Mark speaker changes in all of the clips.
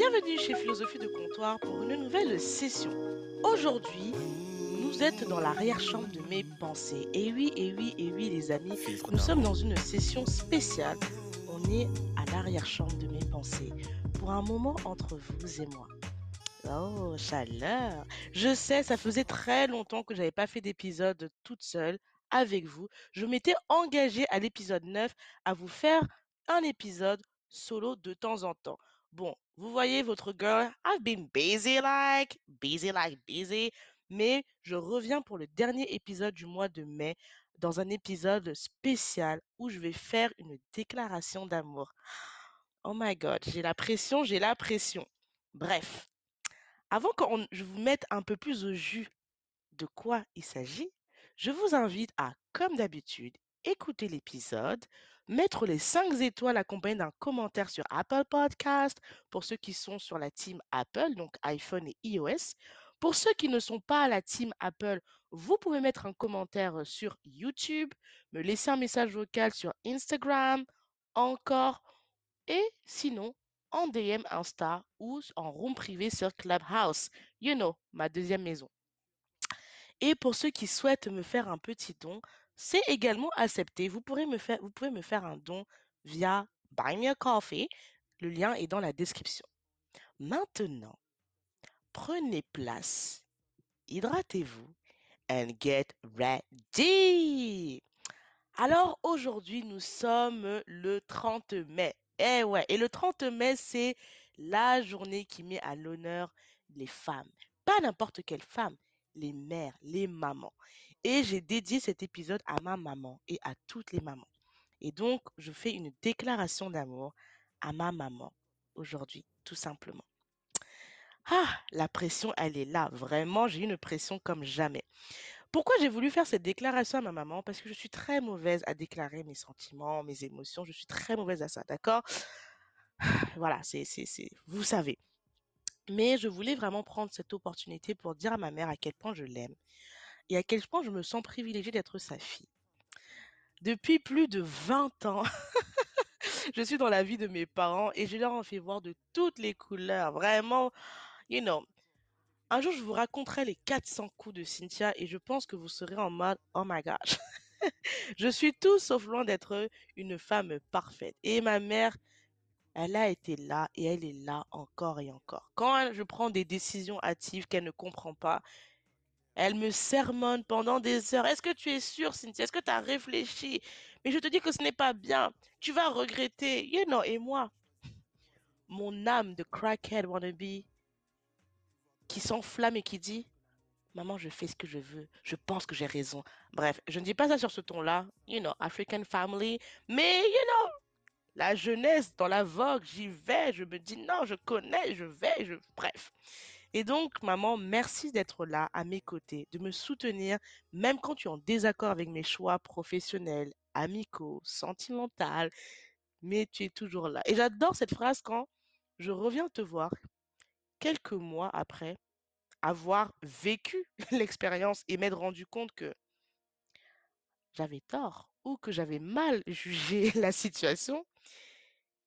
Speaker 1: Bienvenue chez Philosophie de Comptoir pour une nouvelle session. Aujourd'hui, nous êtes dans l'arrière-chambre de mes pensées. Et oui, et oui, et oui, les amis, nous sommes dans une session spéciale. On est à l'arrière-chambre de mes pensées pour un moment entre vous et moi. Oh, chaleur. Je sais, ça faisait très longtemps que j'avais pas fait d'épisode toute seule avec vous. Je m'étais engagée à l'épisode 9 à vous faire un épisode solo de temps en temps. Bon, vous voyez votre girl, I've been busy like, busy like busy, mais je reviens pour le dernier épisode du mois de mai dans un épisode spécial où je vais faire une déclaration d'amour. Oh my god, j'ai la pression, j'ai la pression. Bref, avant que je vous mette un peu plus au jus de quoi il s'agit, je vous invite à, comme d'habitude, écouter l'épisode, mettre les 5 étoiles accompagnées d'un commentaire sur Apple Podcast pour ceux qui sont sur la team Apple, donc iPhone et iOS. Pour ceux qui ne sont pas à la team Apple, vous pouvez mettre un commentaire sur YouTube, me laisser un message vocal sur Instagram, encore, et sinon en DM Insta ou en room privé sur Clubhouse. You know, ma deuxième maison. Et pour ceux qui souhaitent me faire un petit don, c'est également accepté. Vous, pouvez me faire un don via Buy Me a Coffee. Le lien est dans la description. Maintenant, prenez place, hydratez-vous and get ready. Alors aujourd'hui, nous sommes le 30 mai. Eh ouais, et le 30 mai, c'est la journée qui met à l'honneur les femmes. Pas n'importe quelle femme, les mères, les mamans. Et j'ai dédié cet épisode à ma maman et à toutes les mamans. Et donc, je fais une déclaration d'amour à ma maman aujourd'hui, tout simplement. Ah, la pression, elle est là. Vraiment, j'ai une pression comme jamais. Pourquoi j'ai voulu faire cette déclaration à ma maman? Parce que je suis très mauvaise à déclarer mes sentiments, mes émotions. Je suis très mauvaise à ça, d'accord? Voilà, c'est, c'est, c'est, vous savez. Mais je voulais vraiment prendre cette opportunité pour dire à ma mère à quel point je l'aime et à quel point je me sens privilégiée d'être sa fille. Depuis plus de 20 ans, je suis dans la vie de mes parents et je leur en fais voir de toutes les couleurs. Vraiment, you know. Un jour, je vous raconterai les 400 coups de Cynthia et je pense que vous serez en mode, oh my gosh. je suis tout sauf loin d'être une femme parfaite. Et ma mère, elle a été là et elle est là encore et encore. Quand je prends des décisions hâtives qu'elle ne comprend pas, elle me sermonne pendant des heures. Est-ce que tu es sûre, Cynthia? Est-ce que tu as réfléchi? Mais je te dis que ce n'est pas bien. Tu vas regretter. You know, et moi, mon âme de crackhead wannabe qui s'enflamme et qui dit Maman, je fais ce que je veux. Je pense que j'ai raison. Bref, je ne dis pas ça sur ce ton-là. You know, African family. Mais, you know, la jeunesse dans la vogue, j'y vais, je me dis non, je connais, je vais, je bref. Et donc maman, merci d'être là à mes côtés, de me soutenir même quand tu es en désaccord avec mes choix professionnels, amicaux, sentimentaux, mais tu es toujours là. Et j'adore cette phrase quand je reviens te voir quelques mois après avoir vécu l'expérience et m'être rendu compte que j'avais tort ou que j'avais mal jugé la situation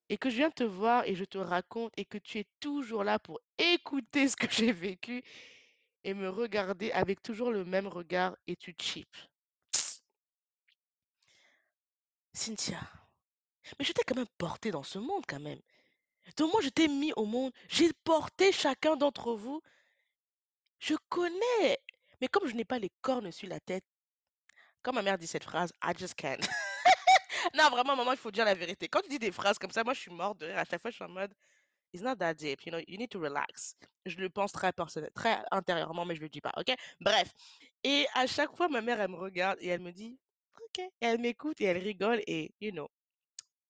Speaker 1: et que je viens te voir et je te raconte et que tu es toujours là pour écouter ce que j'ai vécu et me regarder avec toujours le même regard et tu cheap. Cynthia, mais je t'ai quand même porté dans ce monde quand même. Donc moi je t'ai mis au monde, j'ai porté chacun d'entre vous. Je connais, mais comme je n'ai pas les cornes sur la tête, comme ma mère dit cette phrase, I just can't. non, vraiment, maman, il faut dire la vérité. Quand tu dis des phrases comme ça, moi, je suis morte de rire. À chaque fois, je suis en mode, it's not that deep, you know, you need to relax. Je le pense très personnel, très intérieurement, mais je le dis pas, ok? Bref. Et à chaque fois, ma mère, elle me regarde et elle me dit, ok? Elle m'écoute et elle rigole et, you know,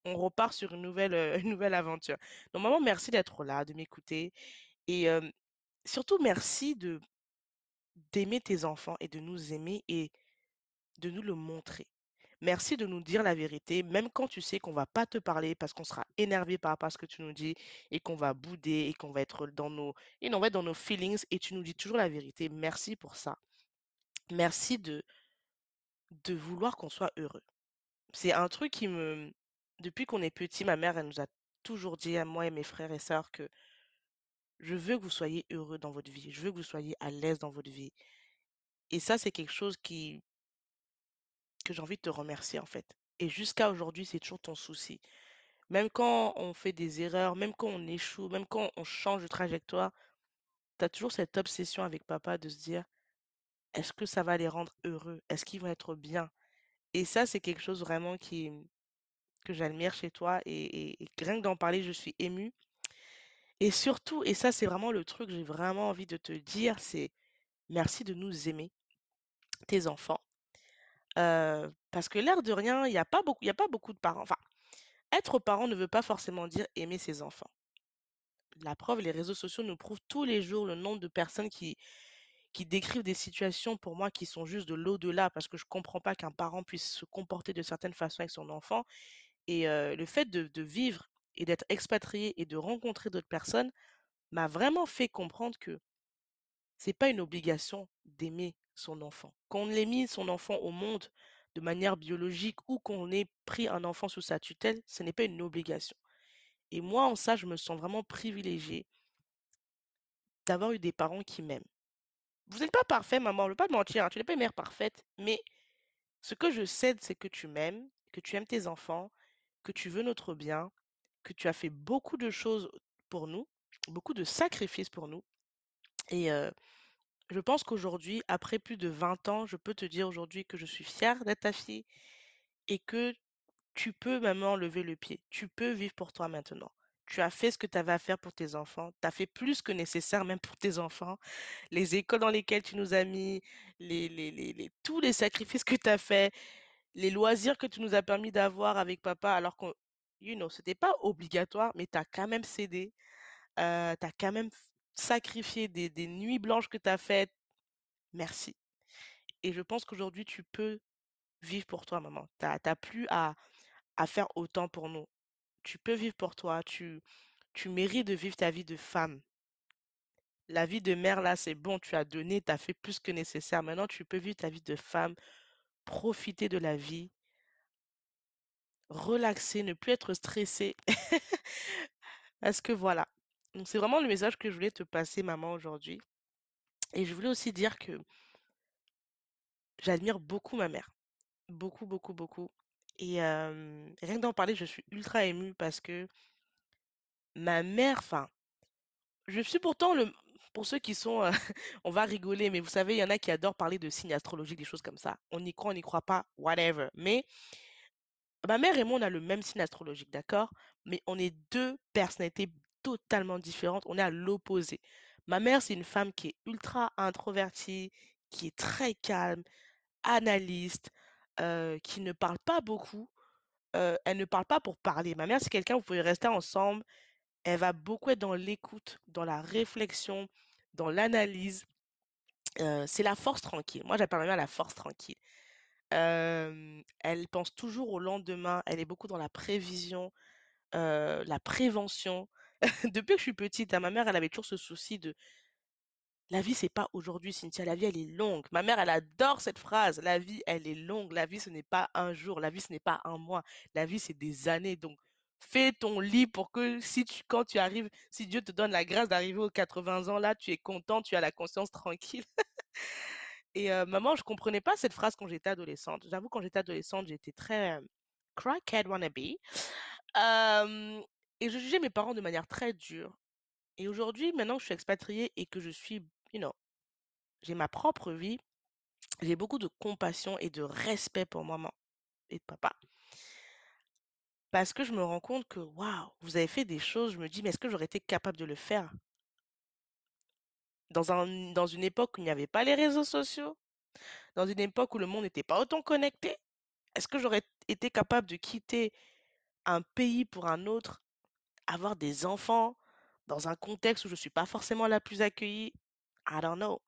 Speaker 1: on repart sur une nouvelle, euh, une nouvelle aventure. Donc, maman, merci d'être là, de m'écouter. Et surtout, merci de d'aimer tes enfants et de nous aimer et de nous le montrer. Merci de nous dire la vérité, même quand tu sais qu'on va pas te parler parce qu'on sera énervé par rapport ce que tu nous dis et qu'on va bouder et qu'on va être dans nos, et on va être dans nos feelings et tu nous dis toujours la vérité. Merci pour ça. Merci de, de vouloir qu'on soit heureux. C'est un truc qui me, depuis qu'on est petit, ma mère, elle nous a toujours dit à moi et mes frères et sœurs que Je veux que vous soyez heureux dans votre vie. Je veux que vous soyez à l'aise dans votre vie et ça, c'est quelque chose qui que j'ai envie de te remercier, en fait et jusqu'à aujourd'hui, c'est toujours ton souci. Même quand on fait des erreurs, même quand on échoue, même quand on change de trajectoire, tu as toujours cette obsession avec papa de se dire: «Est-ce que ça va les rendre heureux? Est-ce qu'ils vont être bien?» et ça, c'est quelque chose vraiment mmh, que j'admire chez toi et et et rien que d'en parler, je suis émue et surtout et ça, c'est vraiment le truc que j'ai vraiment envie de te dire, c'est merci de nous aimer, tes enfants, parce que l'air de rien, il y a pas beaucoup il a pas beaucoup de parents enfin, être parent ne veut pas forcément dire aimer ses enfants. La preuve, les réseaux sociaux nous prouvent tous les jours le nombre de personnes qui qui décrivent des situations pour moi qui sont juste de l'au-delà parce que je comprends pas qu'un parent puisse se comporter de certaines façons avec son enfant et le fait de de vivre et d'être expatrié et de rencontrer d'autres personnes m'a vraiment fait comprendre que c'est pas une obligation d'aimer son enfant. Qu'on ait mis son enfant au monde de manière biologique ou qu'on ait pris un enfant sous sa tutelle, ce n'est pas une obligation et moi, en ça, je me sens vraiment privilégiée d'avoir eu des parents qui m'aiment. Vous êtes pas parfaits maman, je veux pas te mentir, hein, tu n'es pas une mère parfaite, mais ce que je sais, c'est que tu m'aimes, que tu aimes tes enfants, que tu veux notre bien, que tu as fait beaucoup de choses pour nous, beaucoup de sacrifices pour nous et heu, je pense qu'aujourd'hui, après plus de 20 ans, je peux te dire aujourd'hui que je suis fière d'être ta fille et que tu peux maintenant lever le pied. Tu peux vivre pour toi maintenant. Tu as fait ce que tu avais à faire pour tes enfants. Tu as fait plus que nécessaire même pour tes enfants. Les écoles dans lesquelles tu nous as mis, les tous les sacrifices que tu as faits, les loisirs que tu nous as permis d'avoir avec papa alors qu'on you know, c'était pas obligatoire, mais tu as quand même cédé, as quand même sacrifié des nuits blanches que tu as faites. Merci et je pense qu'aujourd'hui, tu peux vivre pour toi maman. Tu as tu as plus à faire autant pour nous. Tu peux vivre pour toi, tu tu mérites de vivre ta vie de femme. La vie de mère là, c'est bon, tu as donné, tu as fait plus que nécessaire. Maintenant, tu peux vivre ta vie de femme, profiter de la vie relaxer, ne plus être stressée. Parce que voilà, donc c'est vraiment le message que je voulais te passer maman aujourd'hui et je voulais aussi dire que j'admire beaucoup ma mère. Beaucoup, beaucoup, beaucoup et rien que d'en parler, je suis ultra émue parce que ma mère enfin, je suis pourtant le pour ceux qui sont, on va rigoler, mais vous savez, il y en a qui adorent parler de signes astrologiques, des choses comme ça. On y croit, on n'y croit pas, whatever, mais ma mère et moi, on a le même signe astrologique, d'accord? Mais on est 2 personnalités totalement différentes, on est à l'opposé. Ma mère, c'est une femme qui est ultra introvertie, qui est très calme, analyste, heu, qui ne parle pas beaucoup, heu, elle ne parle pas pour parler. Ma mère, c'est quelqu'un, vous pouvez rester ensemble, elle va beaucoup être dans l'écoute, dans la réflexion, dans l'analyse, heu, c'est la force tranquille. Moi, j'appelle ma mère la force tranquille. Elle pense toujours au lendemain, elle est beaucoup dans la prévision, la prévention. Depuis que je suis petite, hein, ma mère, elle avait toujours ce souci de: «La vie, c'est pas aujourd'hui Cynthia, la vie, elle est longue». Ma mère, elle adore cette phrase: «La vie, elle est longue, la vie, ce n'est pas un jour, la vie, ce n'est pas un mois, la vie, c'est des années, donc fais ton lit pour que si quand tu arrives si Dieu te donne la grâce d'arriver aux 80 ans là, tu es content, tu as la conscience tranquille». Et maman, je comprenais pas cette phrase quand j'étais adolescente. J'avoue quand j'étais adolescente, j'étais très, hem, crackhead wannabe, et je jugeais mes parents de manière très dure et aujourd'hui, maintenant que je suis expatriée et que je suis, you know, j'ai ma propre vie, j'ai beaucoup de compassion et de respect pour maman et papa parce que je me rends compte que, waouh, vous avez fait des choses, je me dis: «Mais est-ce que j'aurais été capable de le faire?» dans un dans une époque où il n'y avait pas les réseaux sociaux, dans une époque où le monde n'était pas autant connecté, est-ce que j'aurais été capable de quitter un pays pour un autre, avoir des enfants dans un contexte où je suis pas forcément la plus accueillie? I don't know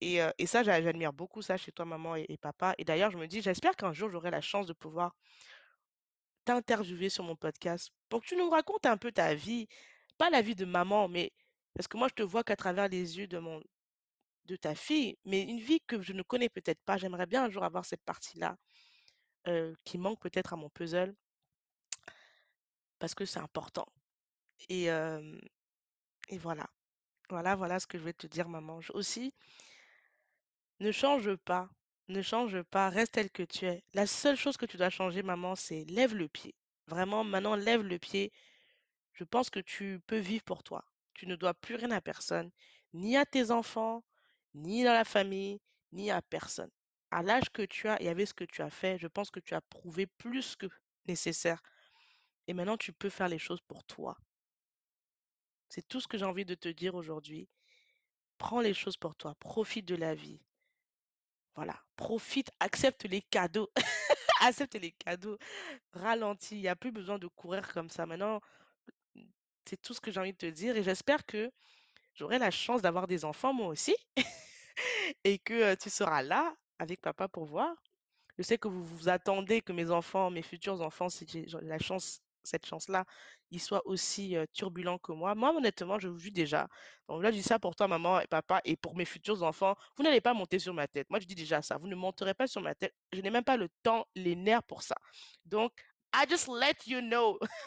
Speaker 1: et et ça, j'a j'admire beaucoup ça chez toi maman et papa et d'ailleurs, je me dis: «J'espère qu'un jour j'aurai la chance de pouvoir t'interviewer sur mon podcast pour que tu nous racontes un peu ta vie, pas la vie de maman, mais parce que moi, je te vois qu'à travers les yeux de mon de ta fille, mais une vie que je ne connais peut-être pas. J'aimerais bien un jour avoir cette partie-là, qui manque peut-être à mon puzzle parce que c'est important et voilà. Voilà, voilà ce que je vais te dire, maman. Aussi, ne change pas. Ne change pas. Reste tel que tu es. La seule chose que tu dois changer, maman, c'est lève le pied. Vraiment, maintenant, lève le pied. Je pense que tu peux vivre pour toi. Tu ne dois plus rien à personne, ni à tes enfants, ni dans la famille, ni à personne. À l'âge que tu as et avec ce que tu as fait, je pense que tu as prouvé plus que nécessaire. Et maintenant, tu peux faire les choses pour toi. C'est tout ce que j'ai envie de te dire aujourd'hui. Prends les choses pour toi. Profite de la vie. Voilà. Profite, accepte les cadeaux. accepte les cadeaux. Ralentis. Il n'y a plus besoin de courir comme ça. Maintenant, c'est tout ce que j'ai envie de te dire. Et j'espère que j'aurai la chance d'avoir des enfants moi aussi et que tu seras là avec papa pour voir. Je sais que vous vous attendez que mes enfants, mes futurs enfants, si j'ai la chance, cette chance-là, ils soient aussi turbulents que moi. Moi, honnêtement, je vous dis déjà. Donc là, je dis ça pour toi, maman et papa, et pour mes futurs enfants. Vous n'allez pas monter sur ma tête. Moi, je dis déjà ça. Vous ne monterez pas sur ma tête. Je n'ai même pas le temps, les nerfs pour ça. Donc, I just let you know.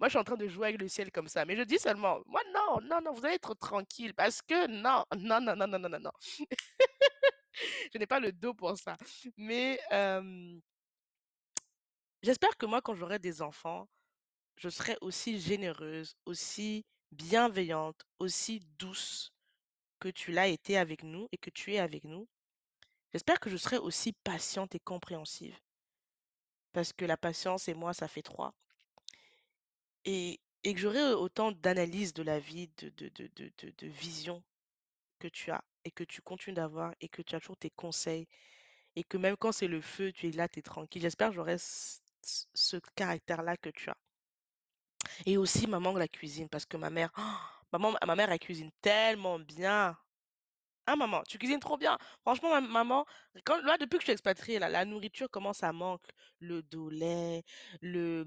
Speaker 1: Moi, je suis en train de jouer avec le ciel comme ça. Mais je dis seulement, moi, non, non, non, vous allez être tranquille parce que non, non, non, non, non, non, non, non. Je n'ai pas le dos pour ça. Mais j'espère que moi, quand j'aurai des enfants, je serai aussi généreuse, aussi bienveillante, aussi douce que tu l'as été avec nous et que tu es avec nous. J'espère que je serai aussi patiente et compréhensive. Parce que la patience et moi, ça fait trois. Et, que j'aurai autant d'analyse de la vie, de, de, de, de, de, de vision que tu as et que tu continues d'avoir et que tu as toujours tes conseils et que même quand c'est le feu, tu es là, tu es tranquille. J'espère que j'aurai ce, caractère-là que tu as. Et aussi, maman, la cuisine, parce que ma mère, maman, ma mère, elle cuisine tellement bien. Hein, maman, tu cuisines trop bien. Franchement, ma- maman, quand, depuis que je suis expatriée, la nourriture commence à manquer. Le dollet, le,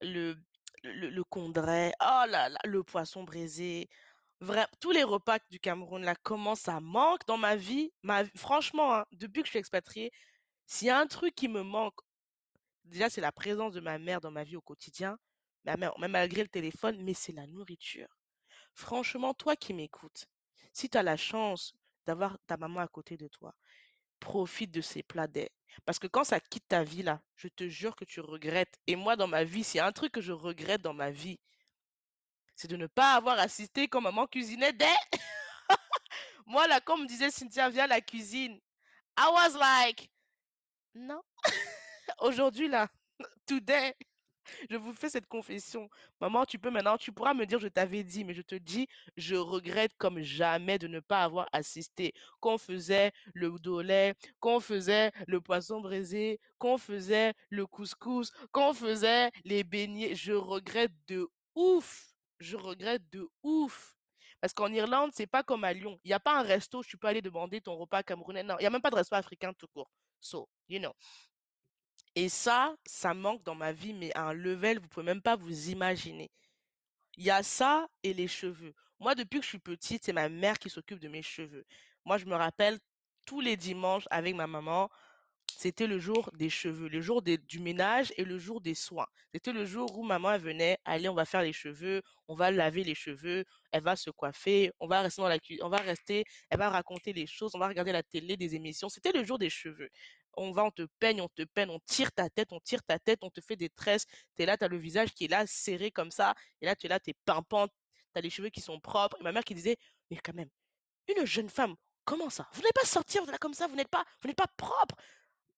Speaker 1: le, le, le oh le poisson braisé. Vrai, tous les repas du Cameroun, là, commencent à manquer dans ma vie. Ma, franchement, hein, depuis que je suis expatriée, s'il y a un truc qui me manque, déjà, c'est la présence de ma mère dans ma vie au quotidien. Ma même malgré le téléphone, mais c'est la nourriture. Franchement, toi qui m'écoutes, si tu as la chance d'avoir ta maman à côté de toi, profite de ces plats d'air. Parce que quand ça quitte ta vie, là, je te jure que tu regrettes. Et moi, dans ma vie, a un truc que je regrette dans ma vie, c'est de ne pas avoir assisté quand maman cuisinait des... Moi, là, comme me disait Cynthia, viens à la cuisine. I was like, non. Aujourd'hui, là, today, Je vous fais cette confession. Maman, tu peux maintenant, tu pourras me dire, je t'avais dit, mais je te dis, je regrette comme jamais de ne pas avoir assisté. Qu'on faisait le dollet, qu'on faisait le poisson braisé, qu'on faisait le couscous, qu'on faisait les beignets. Je regrette de ouf. Je regrette de ouf. Parce qu'en Irlande, c'est pas comme à Lyon. Il n'y a pas un resto tu peux aller demander ton repas camerounais. Non, il n'y a même pas de resto africain tout court. So, you know. Et ça, ça manque dans ma vie, mais à un level, vous pouvez même pas vous imaginer. Il y a ça et les cheveux. Moi, depuis que je suis petite, c'est ma mère qui s'occupe de mes cheveux. Moi, je me rappelle tous les dimanches avec ma maman, c'était le jour des cheveux, le jour du ménage et le jour des soins. C'était le jour où maman venait, allez, on va faire les cheveux, on va laver les cheveux, elle va se coiffer, on va rester dans la cuisine, on va rester, elle va raconter les choses, on va regarder la télé, des émissions. C'était le jour des cheveux. On va, on te peigne, on te peigne, on tire ta tête, on tire ta tête, on te fait des tresses. T'es là, t'as le visage qui est là, serré comme ça, et là, tu es là, t'es pimpante, t'as les cheveux qui sont propres. Et ma mère qui disait, mais quand même, une jeune femme, comment ça? Vous n'allez pas sortir de là comme ça, vous n'êtes pas, vous n'êtes pas propre.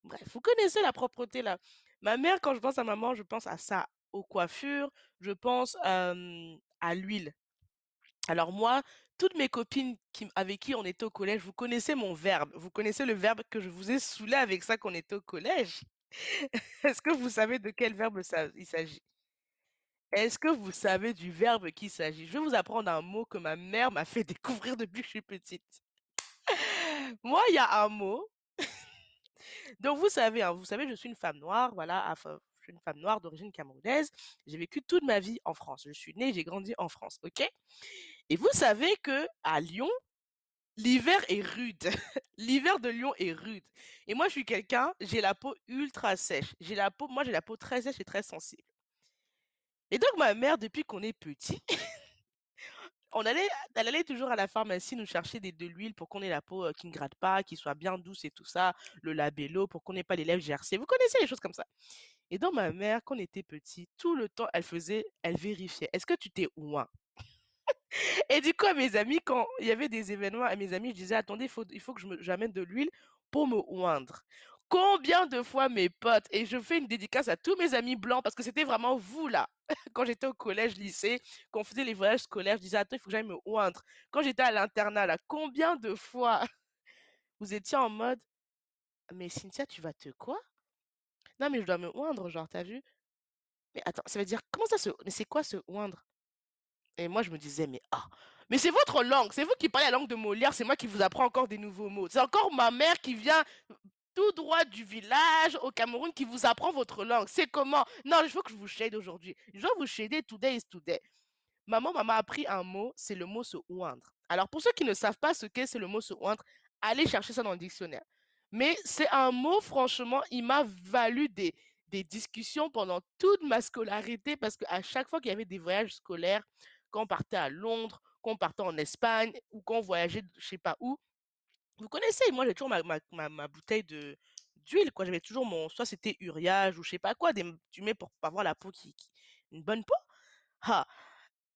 Speaker 1: Bref, vous connaissez la propreté là. Ma mère, quand je pense à maman, je pense à ça, aux coiffures, je pense à l'huile. Alors moi, toutes mes copines avec qui on était au collège, vous connaissez mon verbe. Vous connaissez le verbe que je vous ai saoulé avec ça qu'on était au collège? Est-ce que vous savez de quel verbe il s'agit? Est-ce que vous savez du verbe qu'il s'agit? Je vais vous apprendre un mot que ma mère m'a fait découvrir depuis que je suis petite. Moi, il y a un mot Donc vous savez, hein, vous savez, je suis une femme noire, voilà, enfin, je suis une femme noire d'origine camerounaise. J'ai vécu toute ma vie en France. Je suis née, j'ai grandi en France, ok? Et vous savez que à Lyon, l'hiver est rude. L'hiver de Lyon est rude. Et moi, je suis quelqu'un, j'ai la peau ultra sèche. J'ai la peau, moi, j'ai la peau très sèche et très sensible. Et donc ma mère, depuis qu'on est petit, on allait elle allait toujours à la pharmacie nous chercher des de l'huile pour qu'on ait la peau, heu, qui ne gratte pas, qui soit bien douce et tout ça, le Labello pour qu'on ait pas les lèvres gercées. Vous connaissez les choses comme ça? Et donc ma mère, quand on était petit, tout le temps, elle faisait elle vérifiait: «Est-ce que tu t'es oint?» et du coup, à mes amis, quand il y avait des événements, à mes amis, je disais: «Attendez, il faut il faut que j'amène de l'huile pour me oindre». Combien de fois mes potes et je fais une dédicace à tous mes amis blancs parce que c'était vraiment vous là, quand j'étais au collège, lycée, quand on faisait les voyages scolaires, je disais: «Attends, il faut que j'aille me oindre». Quand j'étais à l'internat là, combien de fois vous étiez en mode: «Mais Cynthia, tu vas te quoi? Non mais je dois me oindre, genre, tu as vu? Mais attends, ça veut dire comment ça se mais c'est quoi se oindre?» et moi je me disais: «Mais ah, mais c'est votre langue, c'est vous qui parlez la langue de Molière, c'est moi qui vous apprends encore des nouveaux mots. C'est encore ma mère qui vient tout droit du village au Cameroun qui vous apprend votre langue. C'est comment? Non, il faut que je vous shade aujourd'hui. Je dois vous shader, today is today. Maman m'a appris un mot, c'est le mot se oindre. Alors pour ceux qui ne savent pas ce qu'est c'est le mot se oindre, allez chercher ça dans le dictionnaire. Mais c'est un mot, franchement, il m'a valu des, discussions pendant toute ma scolarité parce qu'à chaque fois qu'il y avait des voyages scolaires, quand on partait à Londres, quand on partait en Espagne ou quand on voyageait je sais pas où, vous connaissez, moi j'ai toujours ma, ma, bouteille de d'huile, quoi. J'avais toujours mon, soit c'était Uriage ou je sais pas quoi, des, tu mets pour avoir la peau qui, une bonne peau.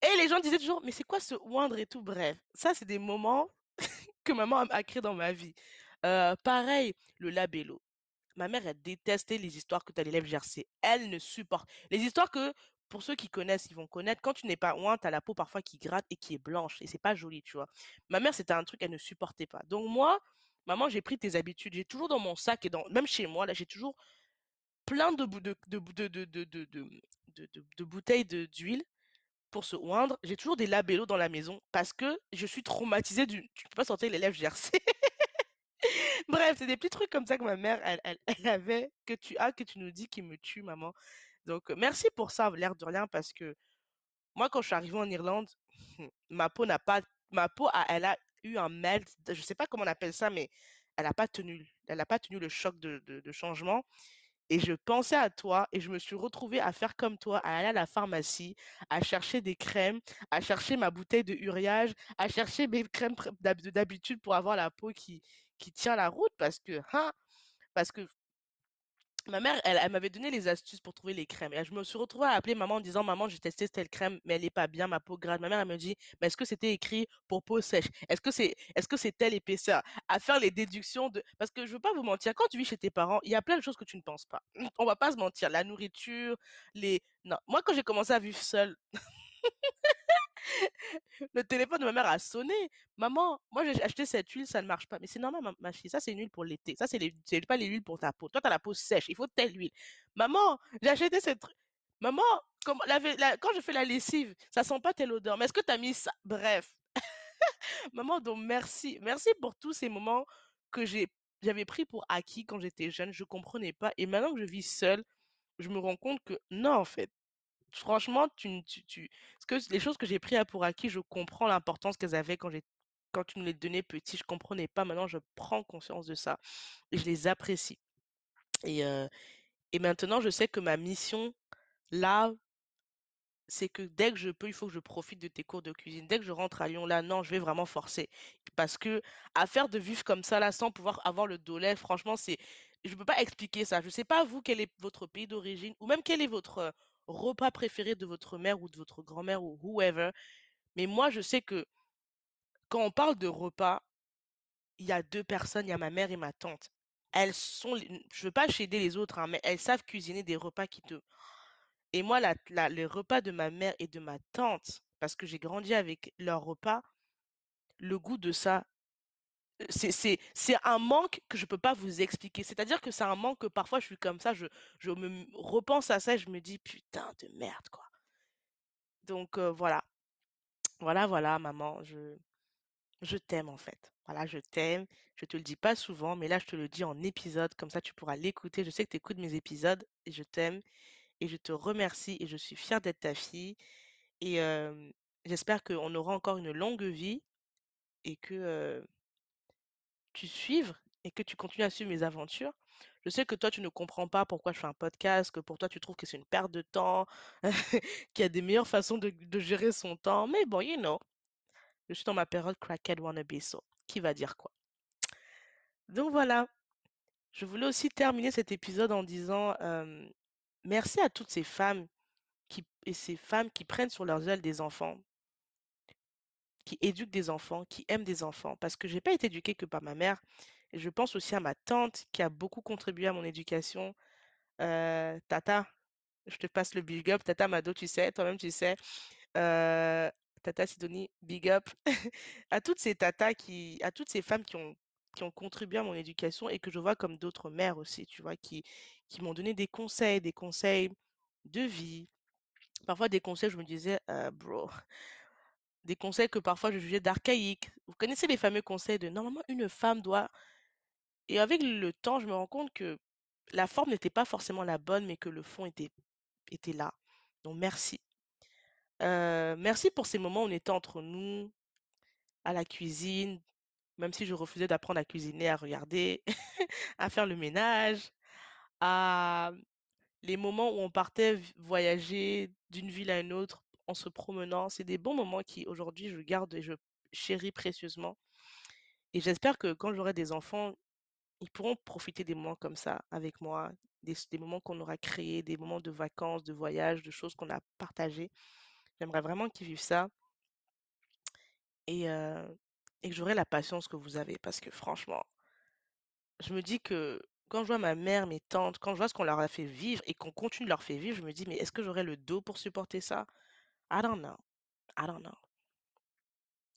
Speaker 1: Et les gens disaient toujours, mais c'est quoi ce oindre et tout, bref. Ça, c'est des moments que maman a créé dans ma vie. Pareil, le labello. Ma mère, elle détestait les histoires que tu as l'élève gercé. Elle ne supporte. Les histoires que, pour ceux qui connaissent, ils vont connaître. Quand tu n'es pas oint, tu as la peau parfois qui gratte et qui est blanche. Et c'est pas joli, tu vois. Ma mère, c'était un truc qu'elle ne supportait pas. Donc moi, maman, j'ai pris tes habitudes. J'ai toujours dans mon sac et dans, même chez moi, là, j'ai toujours plein de, de, de, de, bouteilles d'huile pour se oindre. J'ai toujours des labellos dans la maison parce que je suis traumatisée du, tu peux pas sortir les lèvres gercées. Bref, c'est des petits trucs comme ça que ma mère, elle, elle, avait, que tu as, que tu nous dis qui me tue, maman. Donc, merci pour ça, l'air de rien, parce que moi, quand je suis arrivée en Irlande, ma peau n'a pas, ma peau, a, elle a eu un melt, je sais pas comment on appelle ça, mais elle n'a pas tenu, elle n'a pas tenu le choc de, de, changement. Et je pensais à toi et je me suis retrouvée à faire comme toi, à aller à la pharmacie, à chercher des crèmes, à chercher ma bouteille de uriage, à chercher mes crèmes d'habitude pour avoir la peau qui, qui tient la route parce que, hein, parce que ma mère, elle, elle m'avait donné les astuces pour trouver les crèmes. Et je me suis retrouvée à appeler maman en disant, maman, j'ai testé telle crème, mais elle est pas bien, ma peau grasse. Ma mère, elle me dit, mais est-ce que c'était écrit pour peau sèche? Est-ce que c'est, est-ce que c'est telle épaisseur? À faire les déductions de, parce que je veux pas vous mentir, quand tu vis chez tes parents, il y a plein de choses que tu ne penses pas. On va pas se mentir, la nourriture, les, non. Moi, quand j'ai commencé à vivre seule, le téléphone de ma mère a sonné. Maman, moi j'ai acheté cette huile, ça ne marche pas. Mais c'est normal, ma, ma ça c'est une huile pour l'été. Ça, c'est pas les huiles pour ta peau. Toi, tu as la peau sèche, il faut telle huile. Maman, j'ai acheté cette... Maman, comme la, quand je fais la lessive, ça sent pas telle odeur. Mais est-ce que tu as mis ça? Bref. Maman, donc merci. Merci pour tous ces moments que j'avais pris pour acquis quand j'étais jeune. Je comprenais pas. Et maintenant que je vis seule, je me rends compte que non, en fait. Franchement, tu, tu, tu... Que les choses que j'ai pris à pour acquis, je comprends l'importance qu'elles avaient quand quand tu me les donnais petit, je comprenais pas. Maintenant, je prends conscience de ça et je les apprécie. Et, et maintenant, je sais que ma mission, là, c'est que dès que je peux, il faut que je profite de tes cours de cuisine. Dès que je rentre à Lyon, là, non, je vais vraiment forcer. Parce que à faire de vivre comme ça, là, sans pouvoir avoir le lait, franchement, c'est, je peux pas expliquer ça. Je sais pas, vous, quel est votre pays d'origine, ou même quel est votre repas préféré de votre mère ou de votre grand-mère ou whoever. Mais moi, je sais que quand on parle de repas, il y a deux personnes, il y a ma mère et ma tante. Elles sont, je veux pas chéder les autres, hein, mais elles savent cuisiner des repas qui te Et moi, la, les repas de ma mère et de ma tante, parce que j'ai grandi avec leurs repas, le goût de ça, c'est, un manque que je peux pas vous expliquer. C'est-à-dire que c'est un manque que parfois je suis comme ça, je, me repense à ça et je me dis, putain de merde, quoi. Donc euh, voilà, voilà, voilà, maman, je, t'aime en fait. Voilà, je t'aime. Je te le dis pas souvent, mais là, je te le dis en épisode, comme ça tu pourras l'écouter. Je sais que tu écoutes mes épisodes et je t'aime et je te remercie et je suis fière d'être ta fille. Et hem, j'espère qu'on aura encore une longue vie et que, heu, tu et que tu continues à suivre mes aventures. Je sais que toi, tu ne comprends pas pourquoi je fais un podcast, que pour toi, tu trouves que c'est une perte de temps, qu'il y a des meilleures façons de gérer son temps, mais bon, you know, Je suis dans ma période crackhead wannabe, so qui va dire quoi? Donc voilà, je voulais aussi terminer cet épisode en disant, merci à toutes ces femmes et ces femmes qui prennent sur leurs ailes des enfants qui éduquent des enfants, qui aiment des enfants. Parce que j'ai pas été éduquée que par ma mère. Je pense aussi à ma tante qui a beaucoup contribué à mon éducation. Heu, Tata, je te passe le big up. Tata Mado, tu sais, toi-même tu sais. Heu, Tata Sidonie, big up. À toutes ces tatas qui à toutes ces femmes qui ont qui ont contribué à mon éducation et que je vois comme d'autres mères aussi, tu vois? Qui qui m'ont donné des conseils, des conseils de vie. Parfois des conseils, je me disais: «Heu, bro» des conseils que parfois je jugeais d'archaïques. Vous connaissez les fameux conseils de: «Normalement, une femme doit» et avec le temps, je me rends compte que la forme n'était pas forcément la bonne, mais que le fond était là. Donc merci. Heu, merci pour ces moments où on était entre nous, à la cuisine, même si je refusais d'apprendre à cuisiner, à regarder, à faire le ménage, à les moments où on partait voyager d'une ville à une autre en se promenant. C'est des bons moments qui, aujourd'hui, je garde et je chéris précieusement et j'espère que quand j'aurai des enfants, ils pourront profiter des moments comme ça avec moi, des moments qu'on aura créés, des moments de vacances, de voyages, de choses qu'on a partagées. J'aimerais vraiment qu'ils vivent ça et et que j'aurai la patience que vous avez parce que franchement je me dis que quand je vois ma mère, mes tantes, quand je vois ce qu'on leur a fait vivre et qu'on continue de leur faire vivre, je me dis: «Mais est-ce que j'aurai le dos pour supporter ça?» I don't know, I don't know.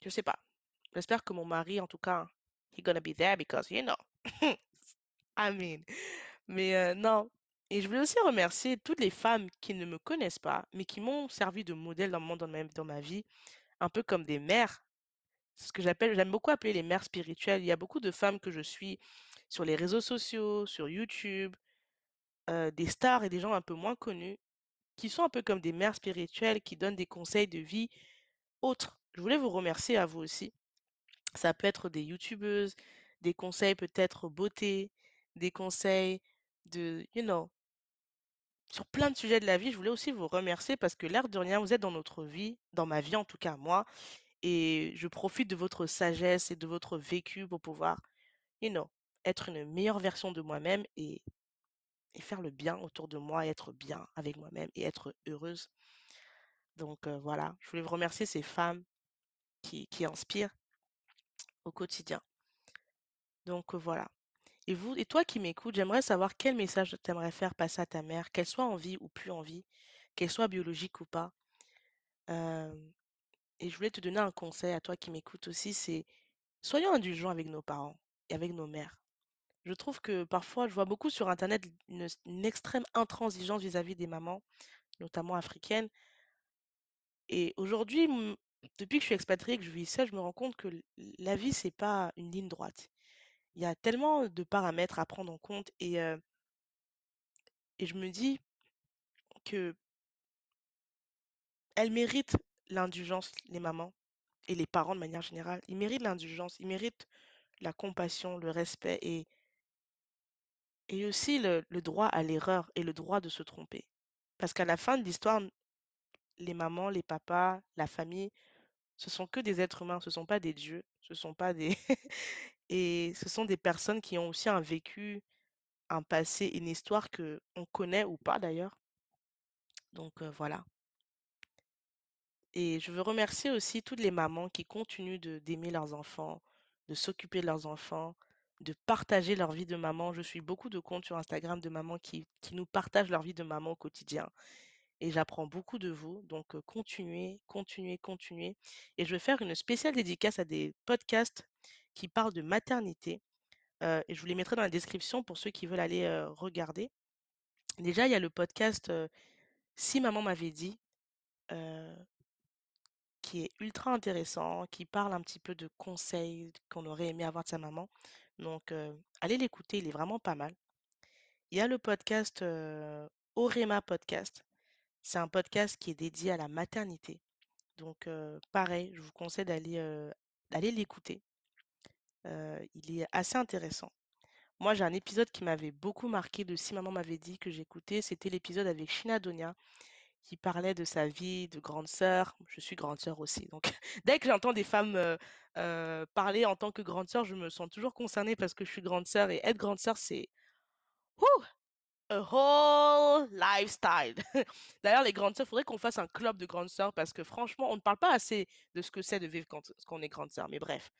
Speaker 1: Je sais pas. J'espère que mon mari, en tout cas, he gonna be there because you know. I mean, mais heu, non et je voulais aussi remercier toutes les femmes qui ne me connaissent pas, mais qui m'ont servi de modèle dans mon dans ma dans ma vie, un peu comme des mères. C'est ce que j'appelle j'aime beaucoup appeler les mères spirituelles. Il y a beaucoup de femmes que je suis sur les réseaux sociaux, sur YouTube, heu, des stars et des gens un peu moins connus, qui sont un peu comme des mères spirituelles, qui donnent des conseils de vie autres. Je voulais vous remercier à vous aussi. Ça peut être des youtubeuses, des conseils peut-être beauté, des conseils de you know sur plein de sujets de la vie. Je voulais aussi vous remercier parce que l'air de rien, vous êtes dans notre vie, dans ma vie en tout cas moi et je profite de votre sagesse et de votre vécu pour pouvoir, you know, être une meilleure version de moi-même et et faire le bien autour de moi être bien avec moi-même et être heureuse. Donc voilà, je voulais vous remercier ces femmes qui qui inspirent au quotidien. Donc voilà et vous et toi qui m'écoutes, j'aimerais savoir quel message tu aimerais faire passer à ta mère, qu'elle soit en vie ou plus en vie, qu'elle soit biologique ou pas. Et je voulais te donner un conseil à toi qui m'écoutes aussi, c'est soyons indulgents avec nos parents et avec nos mères. Je trouve que parfois, je vois beaucoup sur internet une extrême intransigeance vis-à-vis des mamans, notamment africaines et aujourd'hui, depuis que je suis expatriée, que je vis seule, je me rends compte que la vie, c'est pas une ligne droite. Il y a tellement de paramètres à prendre en compte et et je me dis que elles méritent l'indulgence, les mamans et les parents de manière générale. Ils méritent l'indulgence, ils méritent la compassion, le respect et et aussi le droit à l'erreur et le droit de se tromper. Parce qu'à la fin de l'histoire, les mamans, les papas, la famille, ce sont que des êtres humains, ce sont pas des dieux, ce sont pas des et ce sont des personnes qui ont aussi un vécu, un passé, une histoire qu'on connaît ou pas d'ailleurs. Donc voilà. Et je veux remercier aussi toutes les mamans qui continuent d'aimer leurs enfants, de s'occuper de leurs enfants, de partager leur vie de maman. Je suis beaucoup de comptes sur Instagram de mamans qui nous partagent leur vie de maman au quotidien et j'apprends beaucoup de vous. Donc heu, continuez, continuez, continuez et je vais faire une spéciale dédicace à des podcasts qui parlent de maternité, heu et je vous les mettrai dans la description pour ceux qui veulent aller, heu, regarder. Déjà, il y a le podcast, «Si maman m'avait dit», qui est ultra intéressant, qui parle un petit peu de conseils qu'on aurait aimé avoir de sa maman. Donc, heu, allez l'écouter, il est vraiment pas mal. Il y a le podcast, heu, Orema Podcast. C'est un podcast qui est dédié à la maternité. Donc, heu, pareil, je vous conseille d'aller, l'écouter. Il est assez intéressant. Moi, j'ai un épisode qui m'avait beaucoup marqué de «Si maman m'avait dit» que j'écoutais, c'était l'épisode avec Shina Donia qui parlait de sa vie de grande sœur. Je suis grande sœur aussi, donc dès que j'entends des femmes parler en tant que grande sœur, je me sens toujours concernée parce que je suis grande sœur et être grande sœur, c'est wouh, a whole lifestyle. D'ailleurs, les grandes sœurs, il faudrait qu'on fasse un club de grandes sœurs parce que franchement, on ne parle pas assez de ce que c'est de vivre quand, on est grande sœur. Mais bref.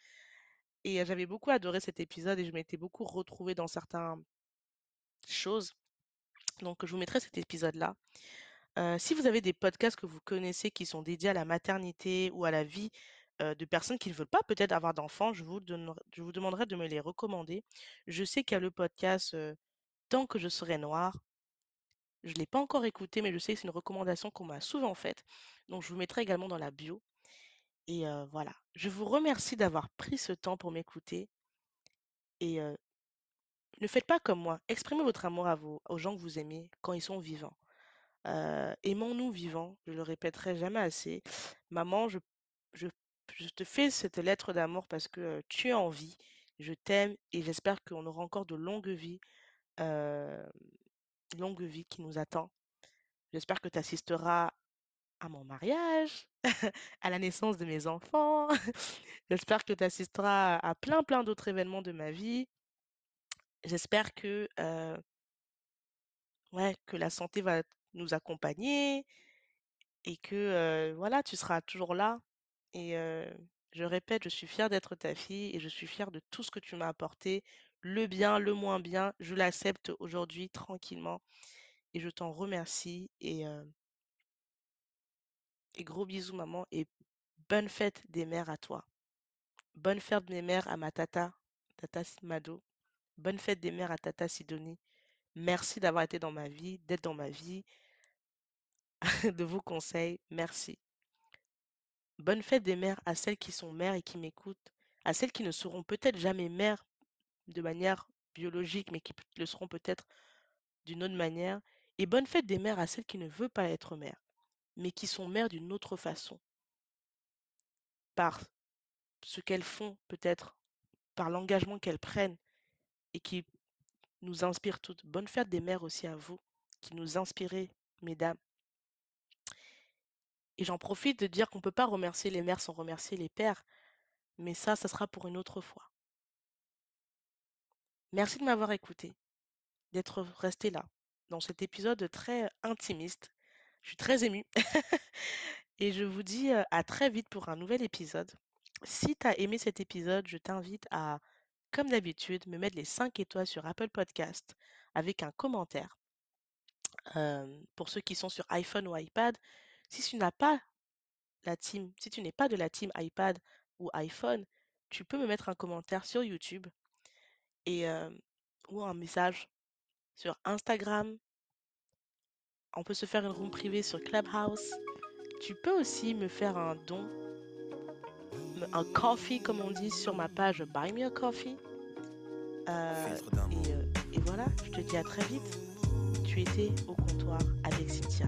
Speaker 1: Et j'avais beaucoup adoré cet épisode et je m'étais beaucoup retrouvée dans certaines choses. Donc, je vous mettrai cet épisode-là. Si vous avez des podcasts que vous connaissez qui sont dédiés à la maternité ou à la vie de personnes qui ne veulent pas peut-être avoir d'enfants, je vous, demanderai de me les recommander. Je sais qu'il y a le podcast Tant que je serai noire. Je ne l'ai pas encore écouté, mais je sais que c'est une recommandation qu'on m'a souvent faite. Donc, je vous mettrai également dans la bio. Et voilà. Je vous remercie d'avoir pris ce temps pour m'écouter. Et ne faites pas comme moi. Exprimez votre amour aux gens que vous aimez quand ils sont vivants. Aimons-nous vivants. Je le répéterai jamais assez. Maman, je, te fais cette lettre d'amour parce que tu es en vie. Je t'aime et j'espère qu'on aura encore de longues vies longue vie qui nous attend. J'espère que tu assisteras à mon mariage, à la naissance de mes enfants. J'espère que tu assisteras à plein, plein d'autres événements de ma vie. J'espère que, ouais, que la santé va nous accompagner et que voilà, tu seras toujours là. Et je répète, je suis fière d'être ta fille et je suis fière de tout ce que tu m'as apporté, le bien, le moins bien, je l'accepte aujourd'hui tranquillement et je t'en remercie et, et gros bisous maman et bonne fête des mères à toi. Bonne fête des mères à ma tata, tata Mado. Bonne fête des mères à tata Sidonie. Merci d'avoir été dans ma vie, d'être dans ma vie, de vos conseils. Merci. Bonne fête des mères à celles qui sont mères et qui m'écoutent, à celles qui ne seront peut-être jamais mères de manière biologique, mais qui le seront peut-être d'une autre manière. Et bonne fête des mères à celles qui ne veulent pas être mères, mais qui sont mères d'une autre façon. Par ce qu'elles font peut-être, par l'engagement qu'elles prennent et qui nous inspirent toutes. Bonne fête des mères aussi à vous, qui nous inspirez, mesdames. Et j'en profite de dire qu'on ne peut pas remercier les mères sans remercier les pères, mais ça, ça sera pour une autre fois. Merci de m'avoir écouté, d'être resté là, dans cet épisode très intimiste. Je suis très émue. Et je vous dis à très vite pour un nouvel épisode. Si tu as aimé cet épisode, je t'invite à, comme d'habitude, me mettre les 5 étoiles sur Apple Podcast avec un commentaire. pour ceux qui sont sur iPhone ou iPad, si tu n'as pas la team, si tu n'es pas de la team iPad ou iPhone, tu peux me mettre un commentaire sur YouTube et, ou un message sur Instagram. On peut se faire une room privée sur Clubhouse. Tu peux aussi me faire un don, un coffee comme on dit sur ma page Buy Me a Coffee. et, et voilà, je te dis à très vite. Tu étais au comptoir avec Cynthia.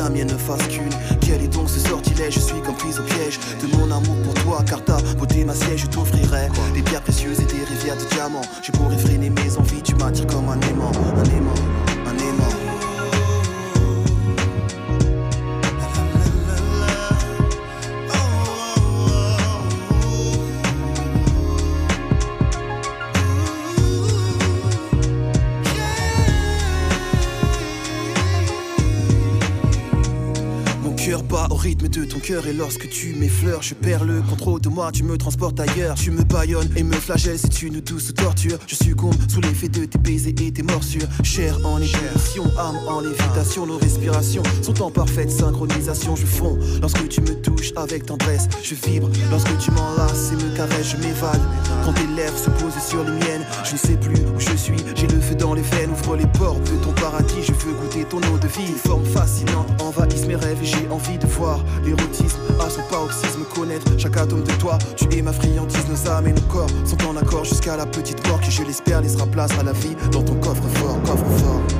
Speaker 2: la mienne ne fassent qu'une. Quel est donc ce sortilège? Je suis comme prise au piège de mon amour pour toi, car ta beauté ma siège, je t'offrirai des pierres précieuses et des rivières de diamants. Je pourrais freiner mes envies, tu m'attires comme un aimant, un aimant. Cœur bat au rythme de ton cœur et lorsque tu m'effleures, je perds le contrôle de moi, tu me transportes ailleurs. Tu me baillonnes et me flagelles, c'est une douce torture. Je succombe sous l'effet de tes baisers et tes morsures. Chair en ébullition, âme en lévitation, nos respirations sont en parfaite synchronisation. Je fonds lorsque tu me touches avec tendresse, je vibre lorsque tu m'enlaces et me caresses, je m'évade. Quand tes lèvres se posent sur les miennes, je ne sais plus où je suis, j'ai le feu dans les veines, ouvre les portes de ton paradis, ton eau de vie. Forme fascinante envahissent mes rêves et j'ai envie de voir l'érotisme à son paroxysme, connaître chaque atome de toi. Tu es ma friandise, nos âmes et nos corps sont en accord jusqu'à la petite mort qui, je l'espère, laissera place à la vie dans ton coffre fort, coffre fort.